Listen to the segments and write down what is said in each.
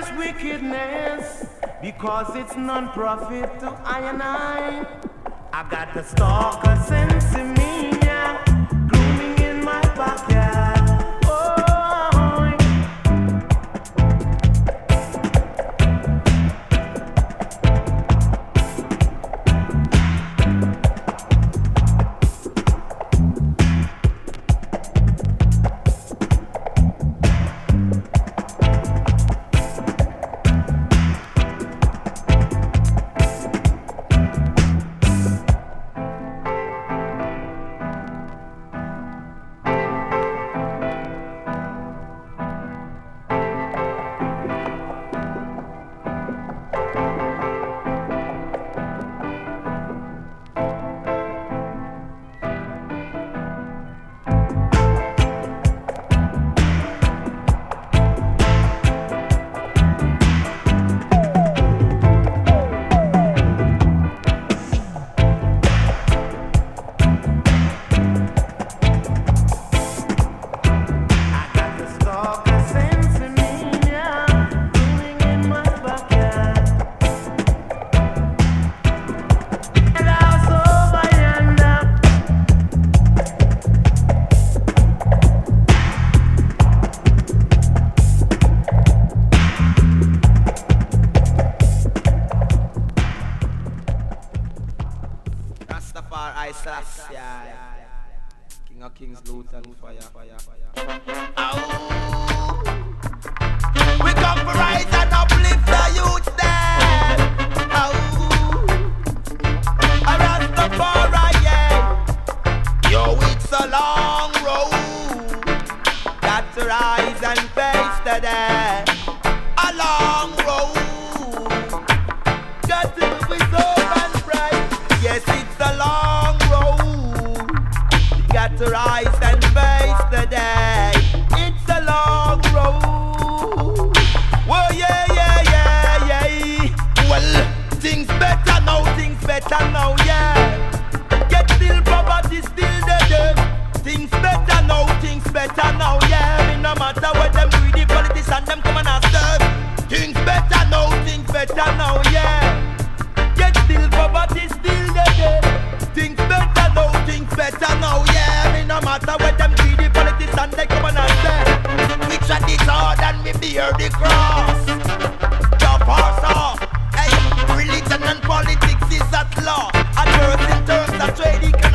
don't wickedness because it's non-profit to I and I. I got the stalker sense in me, yeah, grooming in my backyard. Religion and politics is at law. A person turns a trading.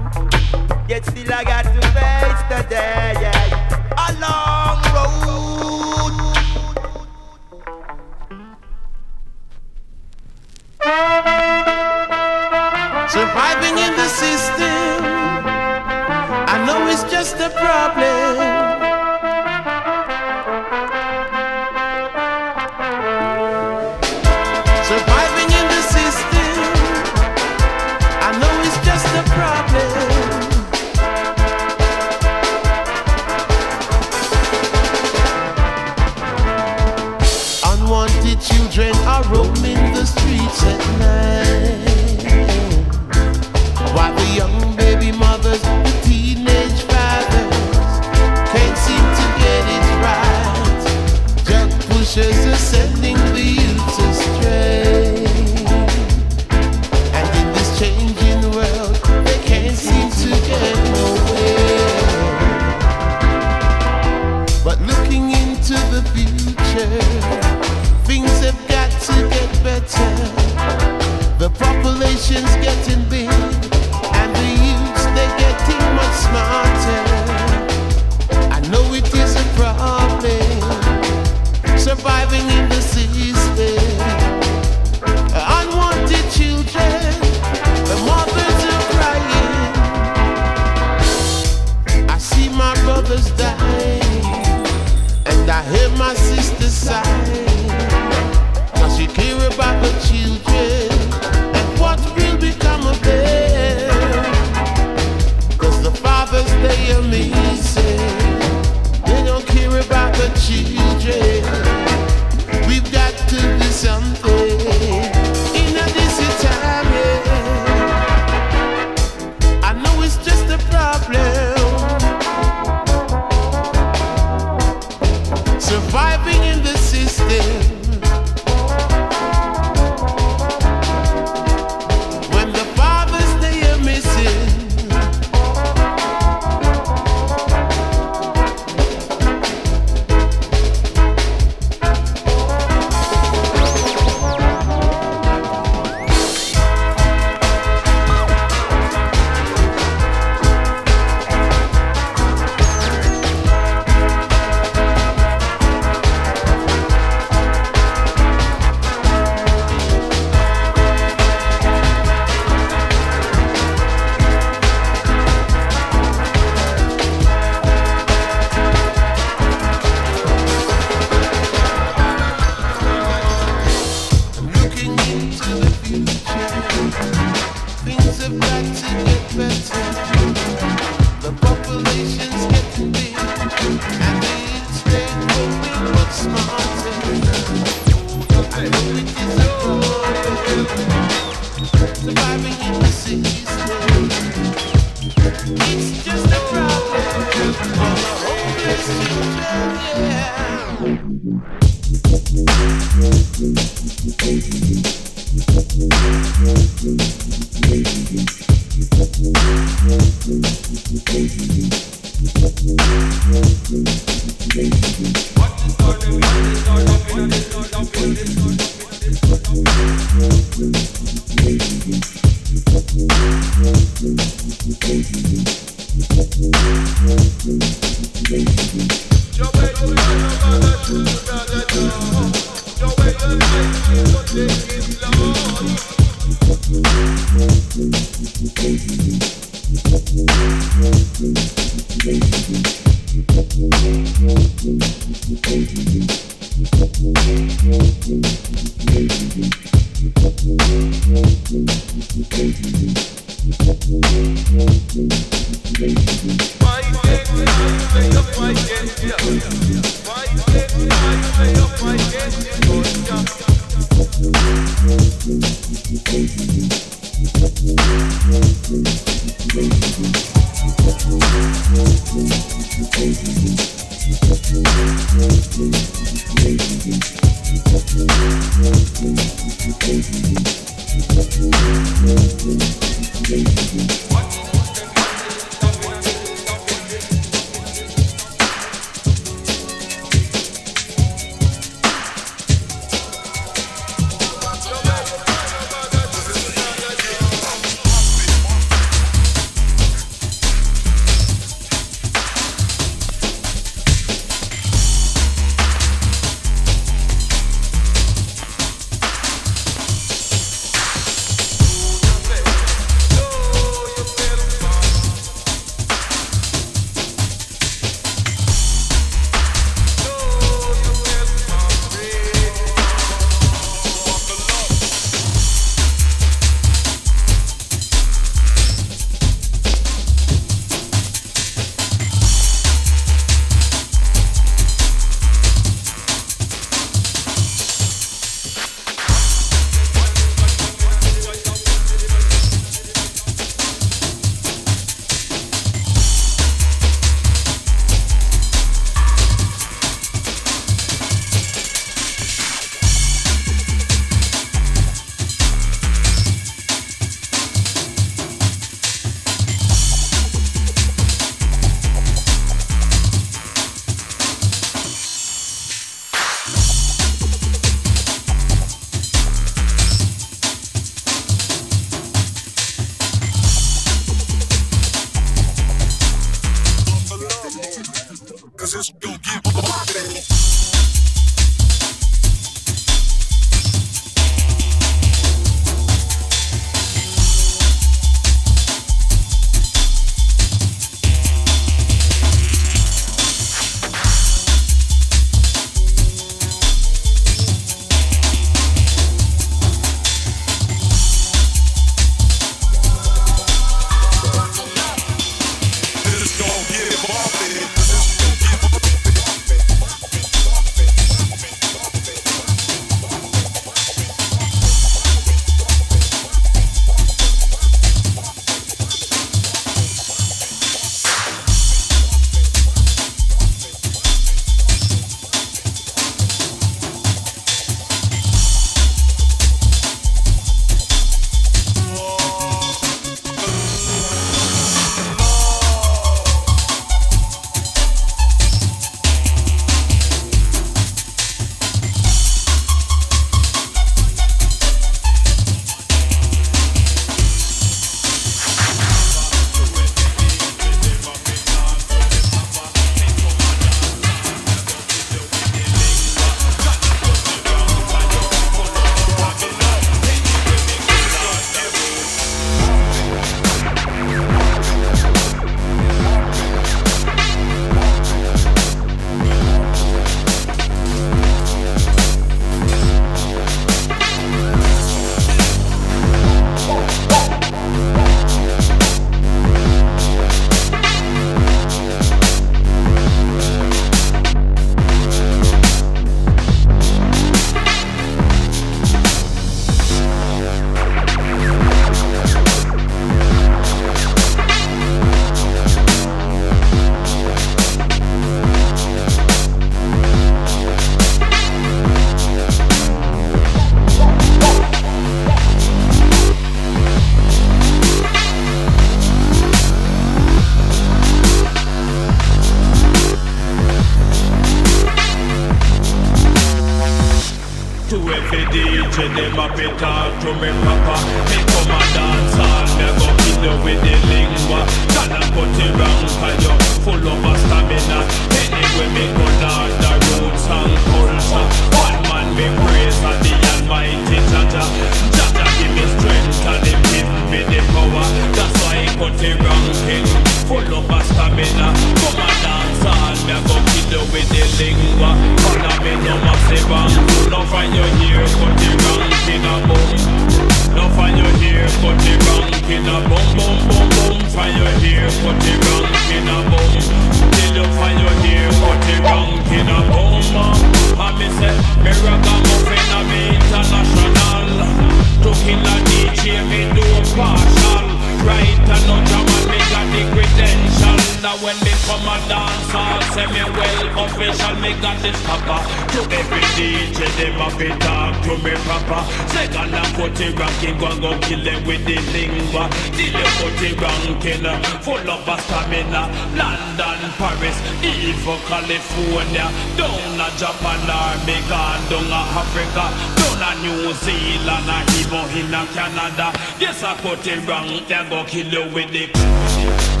say me well official, me got this papa To every DJ, they might be talk to me proper. Second and forty ranking, go and go kill them with the lingua. Dealing forty ranking, uh, full of a stamina. London, Paris, even California. Down a Japan army, gone down a Africa. Down a New Zealand, a even in a Canada. Yes, I put it wrong, they go kill you with the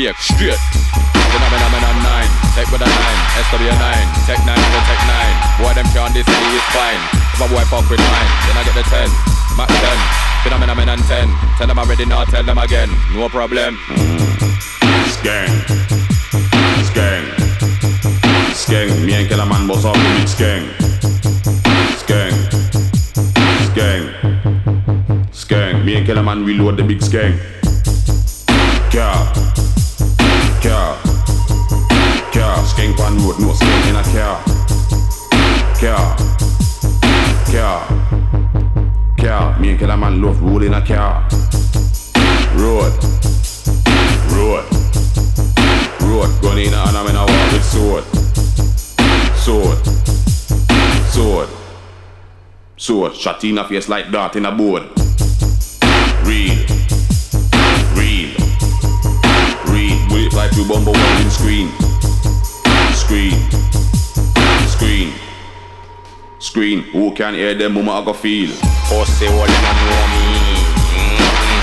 fake, straight. Phenomenon 9, tech with a 9, SW9, tech 9 with tech 9. Boy, them can't this city is fine. If a boy fuck with mine, then I get the 10, Mac 10. Phenomenon 10, tell them I'm ready now, tell them again, no problem. Gang, gang, gang. Me and Kellerman boss off the mix gang. Gang, gang, gang. Me and Kellerman reload the big gang. No skank in a car. Car. Car. Car. Me and Killer Man love road in a car. Road. Road. Road. Gun in a hand, I'm in a walk with sword. Sword. Sword. Sword. Shot in a face like dart in a board. Real. fly through bumble welding Screen. Who can hear them mama I go feel? Pussy all them know me. Mm-hmm.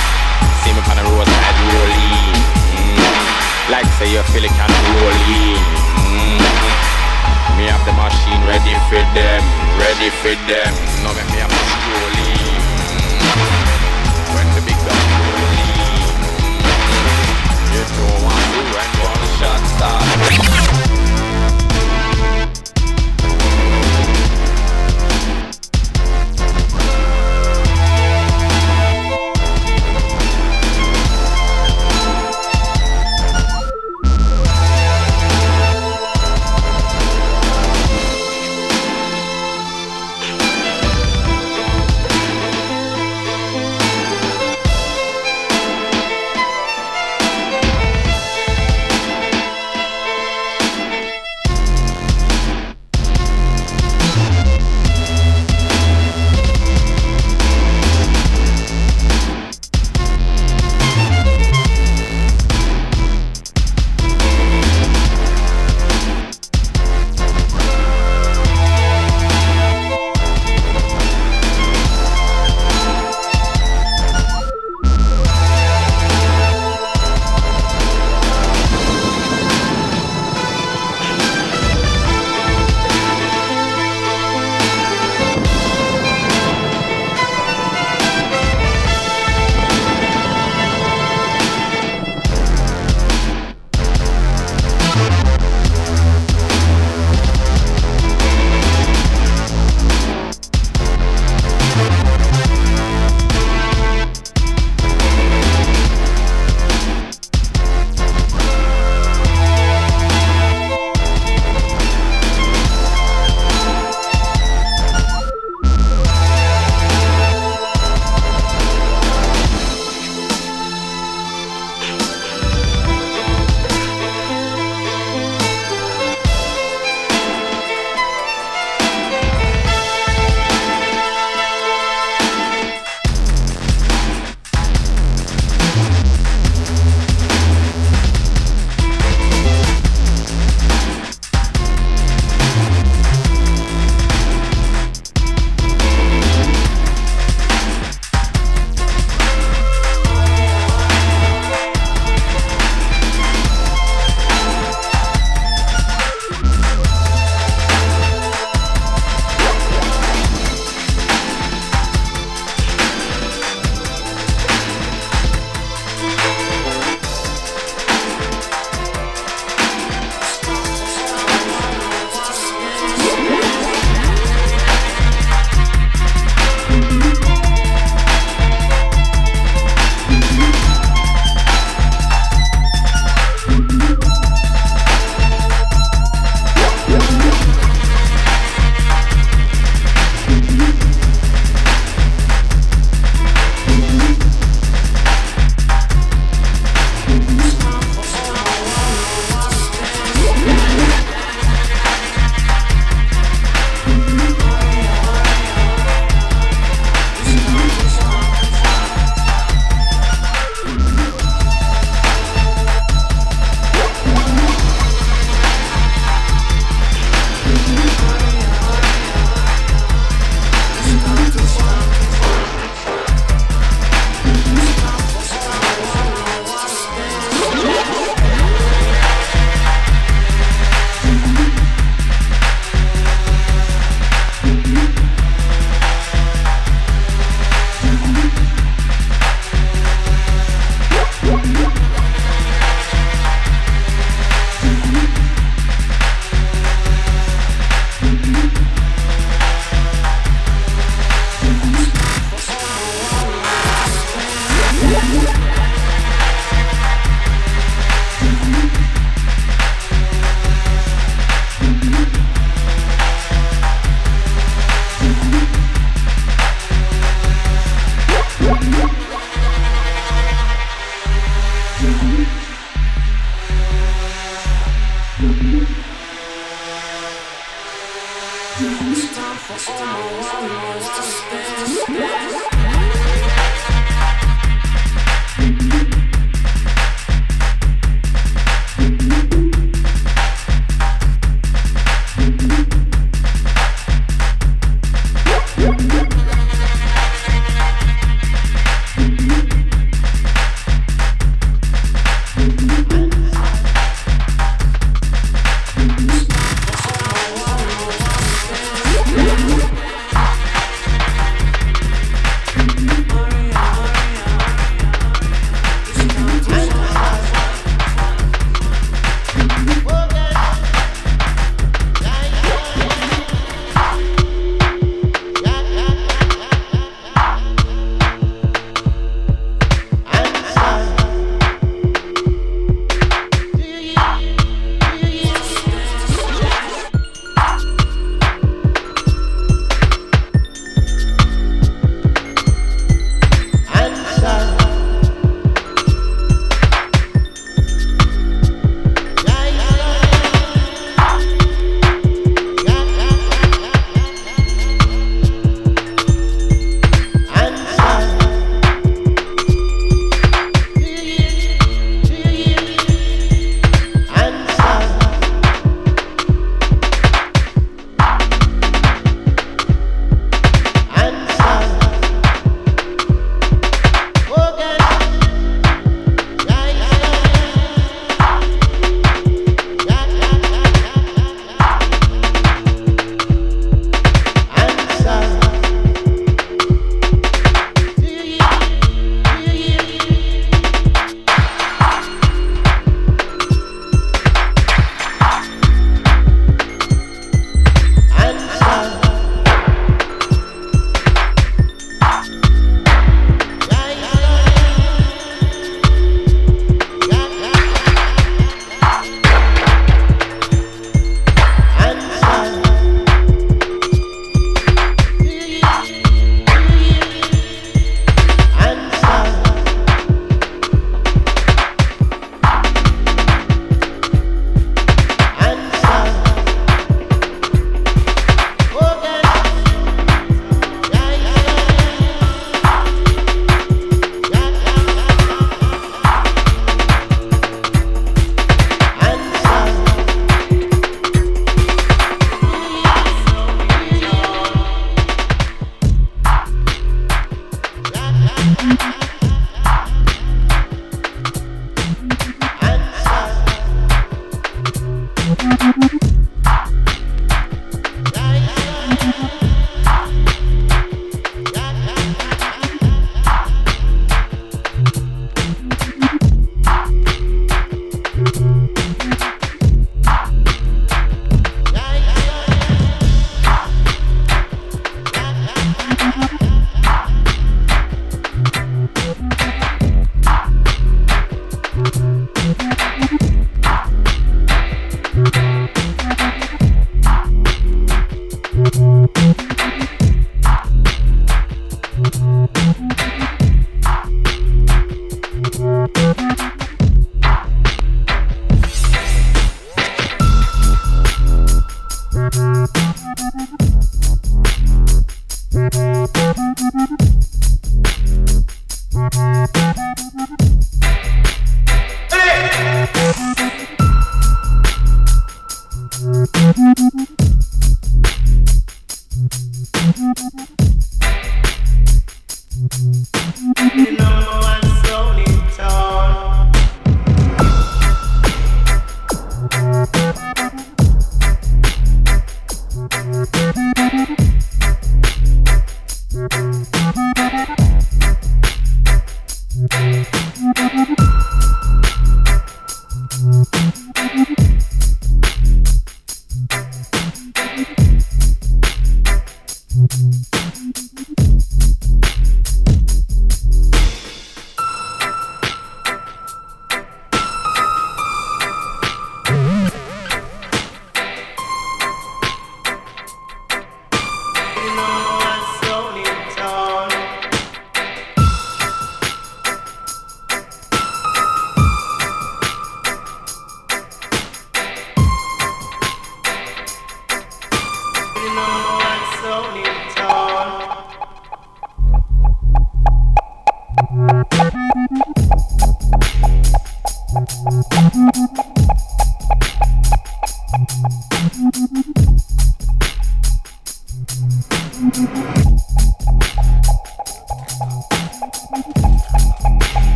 See me the roadside rolling. Mm-hmm. Like say you feel it can rolling. Mm-hmm. Me have the machine ready for them, ready for them. No make me have to strolling.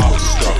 There's a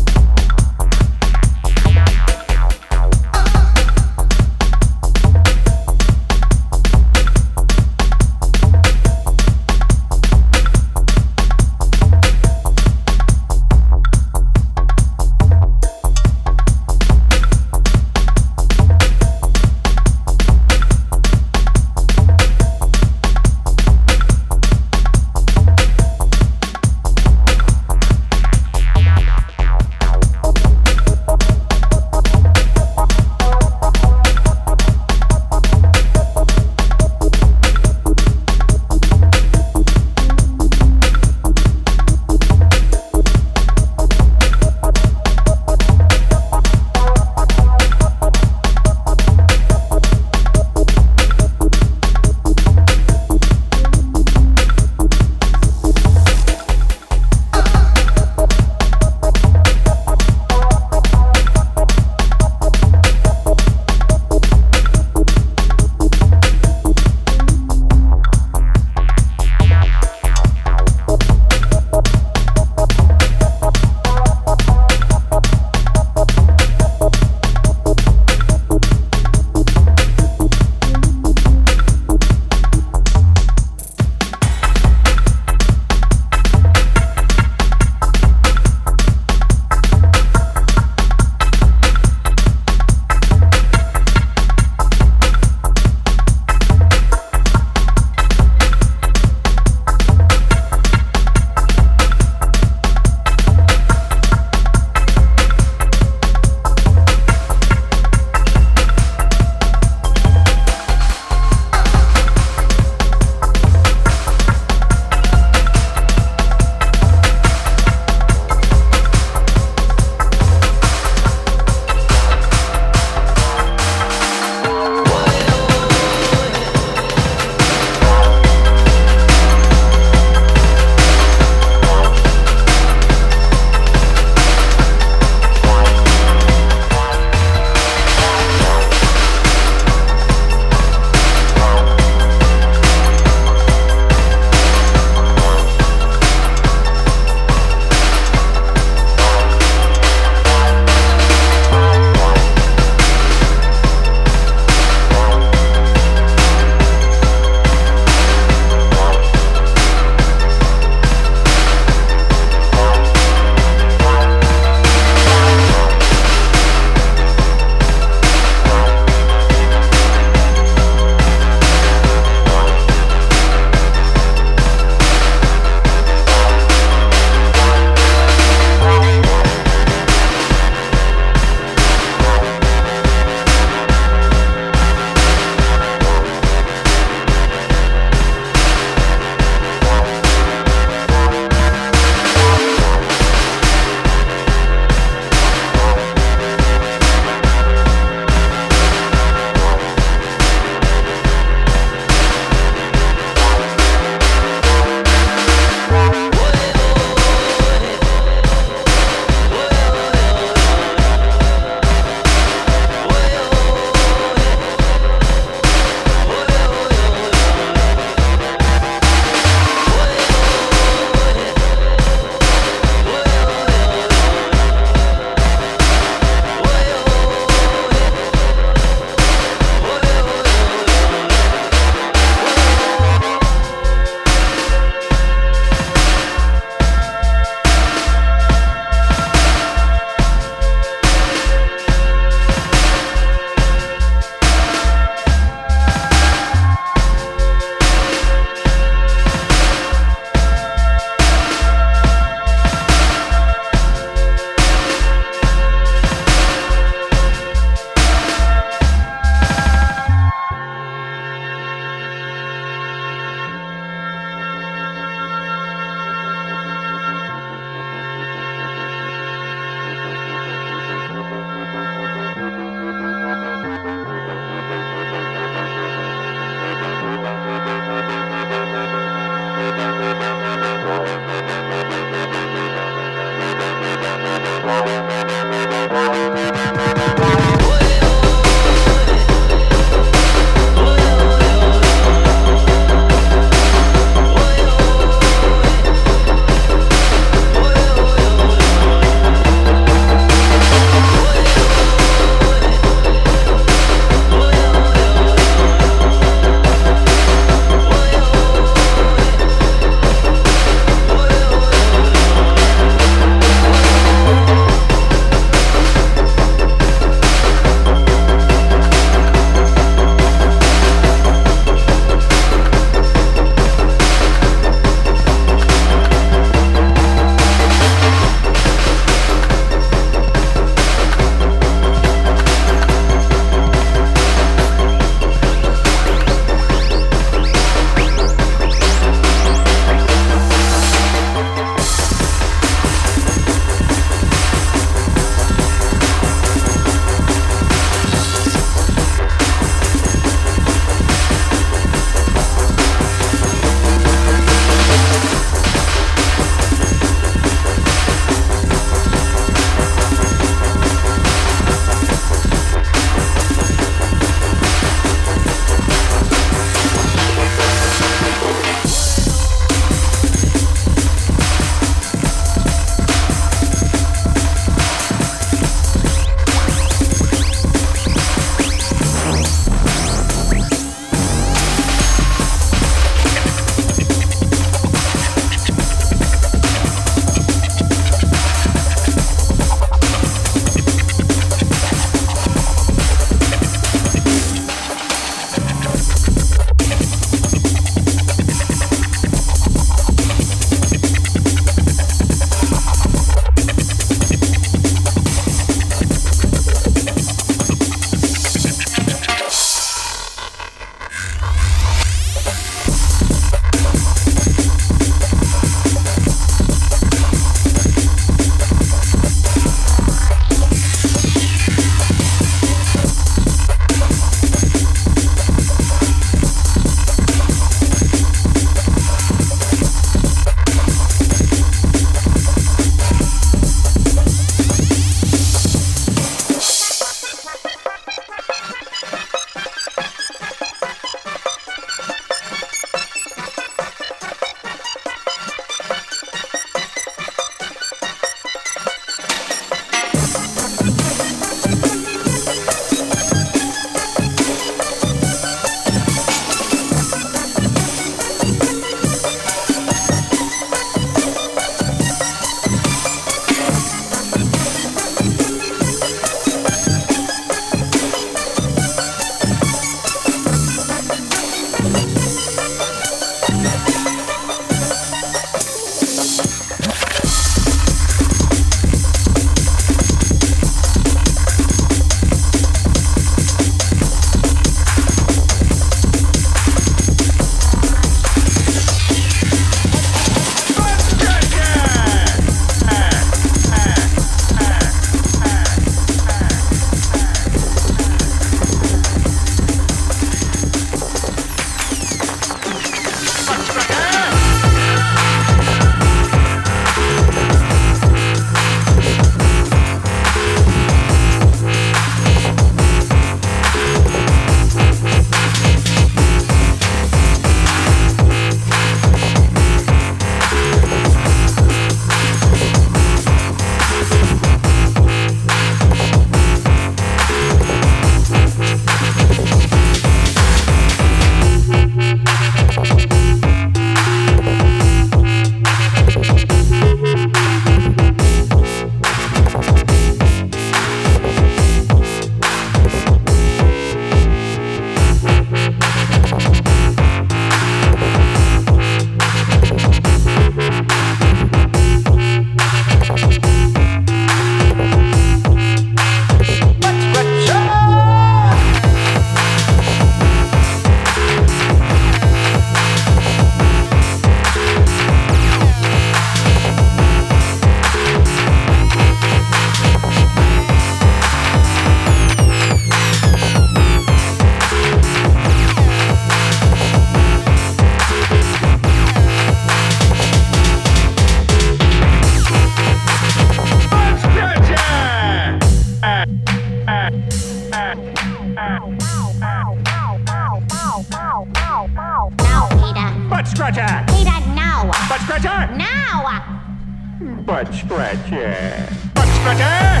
Butt scratcher! Butt scratcher!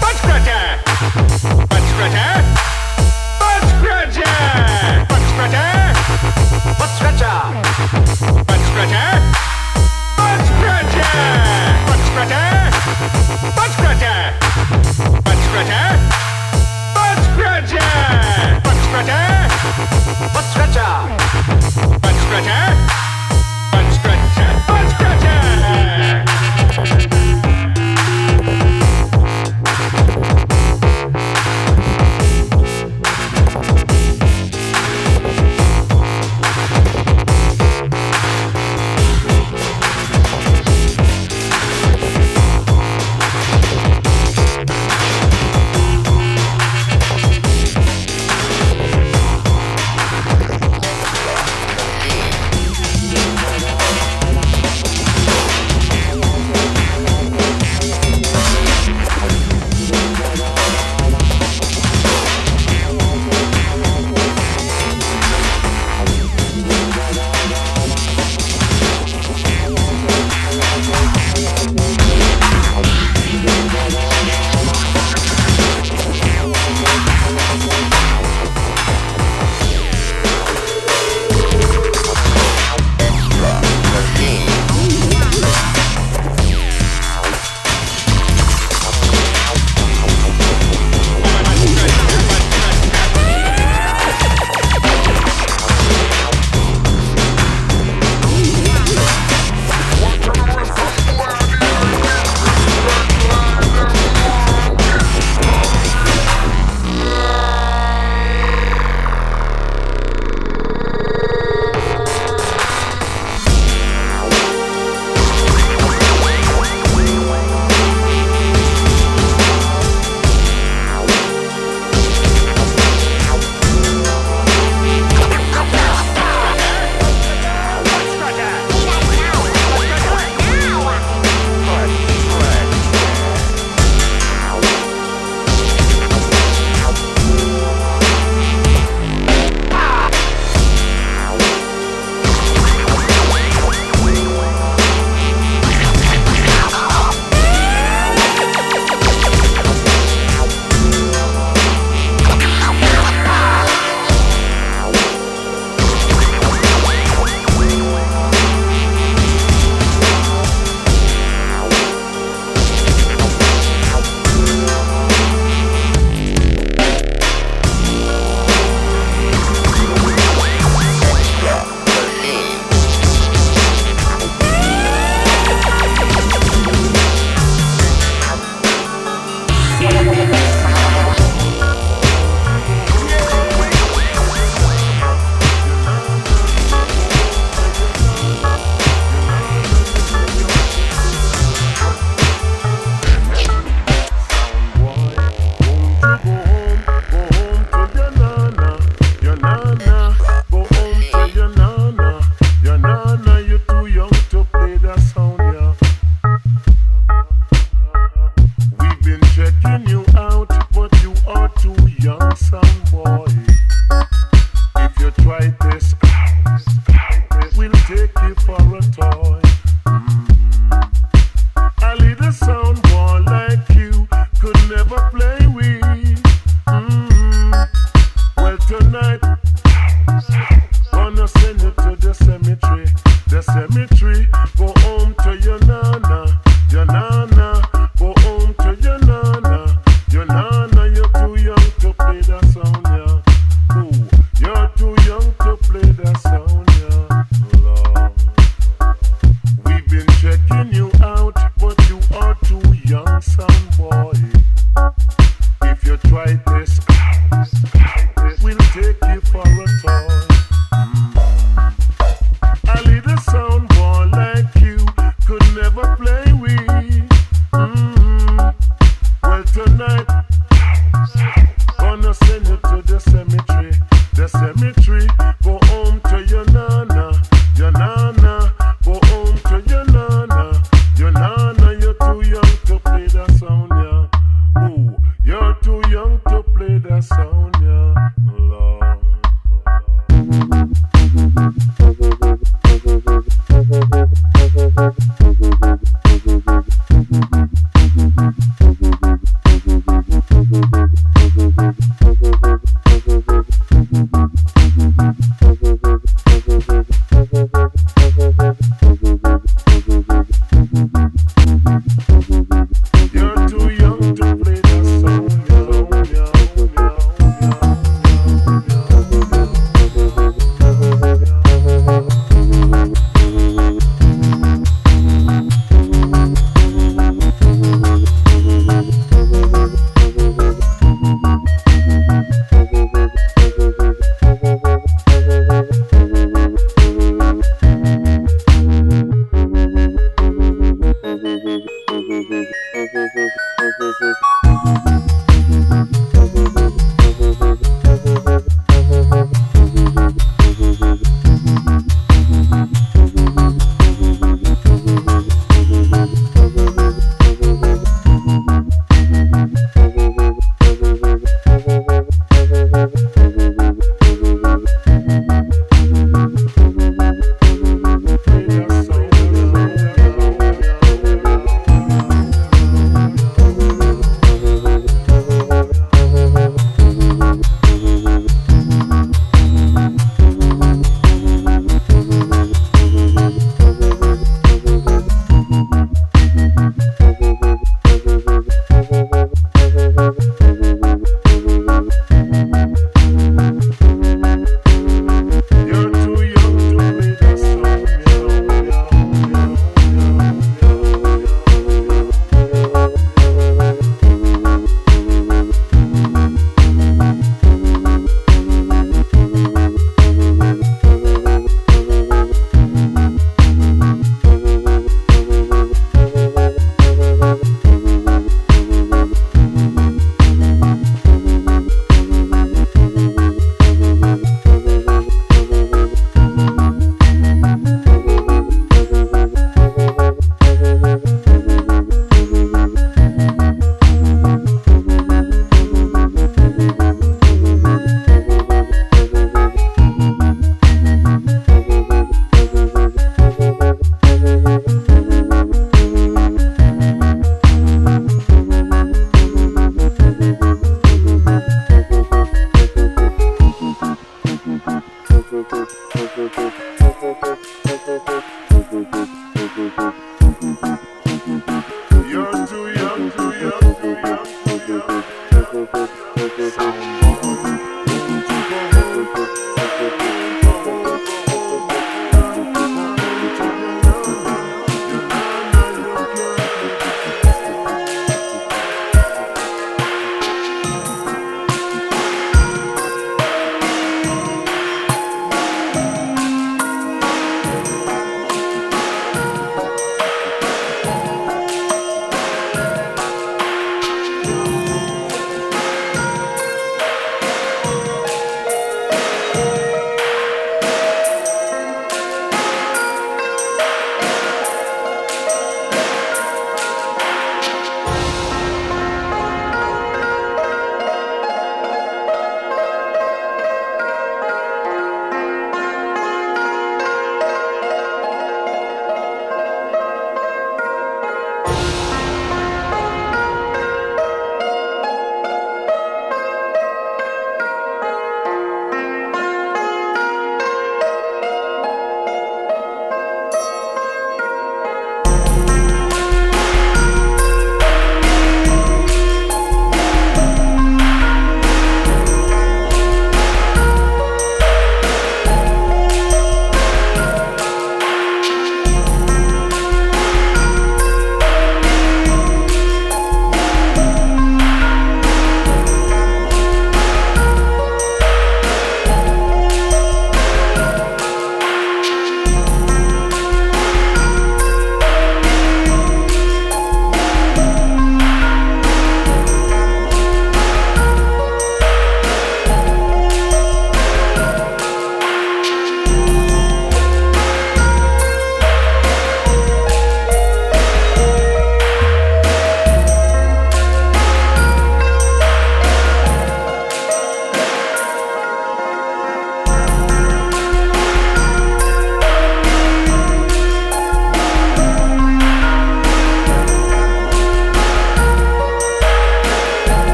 Butt scratcher! Butt scratcher! Butt scratcher! Butt scratcher! Butt scratcher! Butt scratcher! Butt scratcher! Butt scratcher! Butt scratcher! Butt scratcher! Butt scratcher! Butt scratcher! Butt scratcher! Butt scratcher!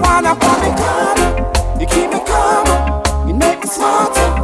me. You keep me calm. You make me smarter.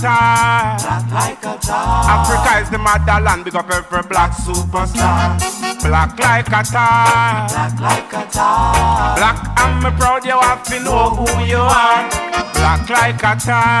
Black like a tar. Africa is the motherland. Big up every black superstar. Black like a tar. Black like a. Black, I'm proud you have to know who you are. Black like a tar.